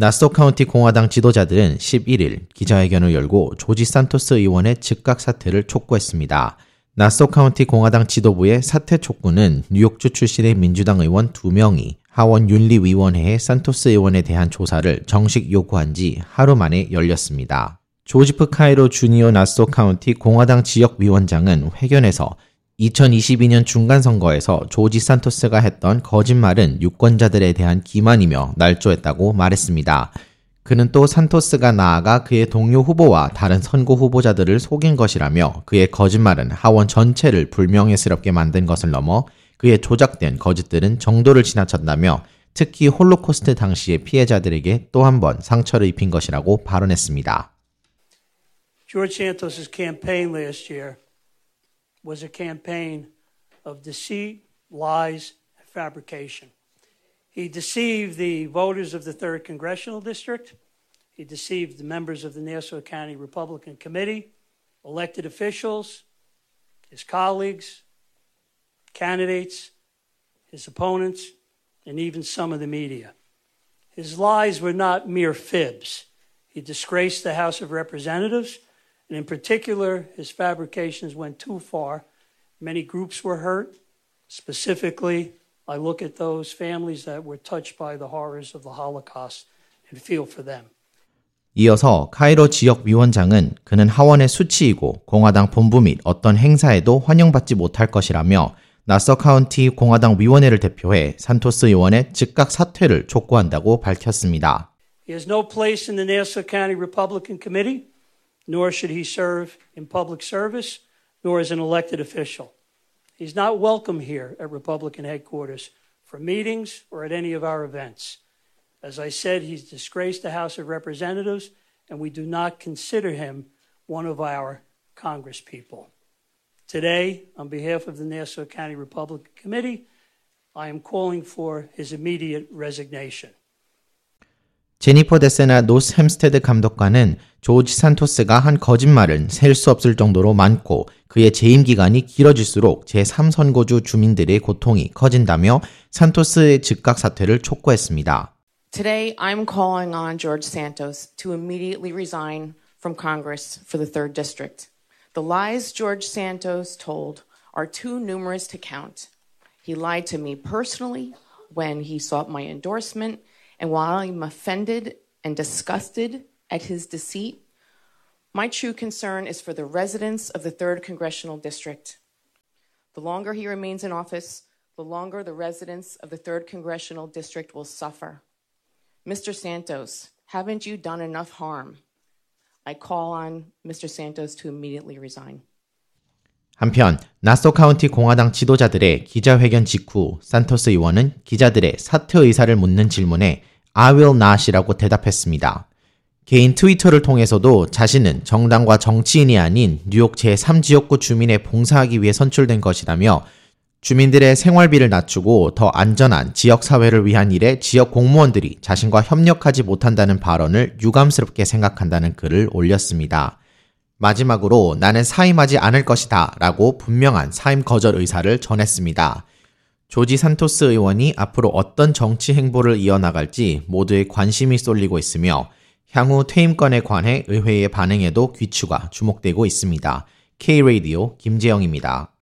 나소 카운티 공화당 지도자들은 11일 기자회견을 열고 조지 산토스 의원의 즉각 사퇴를 촉구했습니다. 나소 카운티 공화당 지도부의 사퇴 촉구는 뉴욕주 출신의 민주당 의원 2명이 하원 윤리위원회에 산토스 의원에 대한 조사를 정식 요구한 지 하루 만에 열렸습니다. 조지프 카이로 주니어 나소 카운티 공화당 지역위원장은 회견에서 2022년 중간 선거에서 조지 산토스가 했던 거짓말은 유권자들에 대한 기만이며 날조했다고 말했습니다. 그는 또 산토스가 나아가 그의 동료 후보와 다른 선거 후보자들을 속인 것이라며 그의 거짓말은 하원 전체를 불명예스럽게 만든 것을 넘어 그의 조작된 거짓들은 정도를 지나쳤다며 특히 홀로코스트 당시의 피해자들에게 또 한 번 상처를 입힌 것이라고 발언했습니다. George Santos's campaign last year was a campaign of deceit, lies, and fabrication. He deceived the voters of the 3rd Congressional District. He deceived the members of the Nassau County Republican Committee, elected officials, his colleagues, candidates, his opponents, and even some of the media. His lies were not mere fibs. He disgraced the House of Representatives and in particular, his fabrications went too far. Many groups were hurt. Specifically, I look at those families that were touched by the horrors of the Holocaust and feel for them. 이어서 카이로 지역 위원장은 그는 하원의 수치이고 공화당 본부 및 어떤 행사에도 환영받지 못할 것이라며 나소 카운티 공화당 위원회를 대표해 산토스 의원의 즉각 사퇴를 촉구한다고 밝혔습니다. He has no place in the Nassau County Republican Committee nor should he serve in public service, nor as an elected official. He's not welcome here at Republican headquarters for meetings or at any of our events. As I said, he's disgraced the House of Representatives, and we do not consider him one of our Congresspeople. Today, on behalf of the Nassau County Republican Committee, I am calling for his immediate resignation. 제니퍼 데세나 노스 햄스테드 감독관은 조지 산토스가 한 거짓말은 셀 수 없을 정도로 많고 그의 재임 기간이 길어질수록 제3선거주 주민들의 고통이 커진다며 산토스의 즉각 사퇴를 촉구했습니다. Today I'm calling on George Santos to immediately resign from Congress for the 3rd District. The lies George Santos told are too numerous to count. He lied to me personally when he sought my endorsement And while I'm offended and disgusted at his deceit, my true concern is for the residents of the 3rd Congressional District. The longer he remains in office, the longer the residents of the 3rd Congressional District will suffer. Mr. Santos, haven't you done enough harm? I call on Mr. Santos to immediately resign. 한편 나소 카운티 공화당 지도자들의 기자회견 직후 산토스 의원은 기자들의 사퇴 의사를 묻는 질문에 I will not이라고 대답했습니다. 개인 트위터를 통해서도 자신은 정당과 정치인이 아닌 뉴욕 제3지역구 주민에 봉사하기 위해 선출된 것이라며 주민들의 생활비를 낮추고 더 안전한 지역사회를 위한 일에 지역 공무원들이 자신과 협력하지 못한다는 발언을 유감스럽게 생각한다는 글을 올렸습니다. 마지막으로 나는 사임하지 않을 것이다 라고 분명한 사임 거절 의사를 전했습니다. 조지 산토스 의원이 앞으로 어떤 정치 행보를 이어나갈지 모두의 관심이 쏠리고 있으며 향후 퇴임권에 관해 의회의 반응에도 귀추가 주목되고 있습니다. K-Radio 김재영입니다.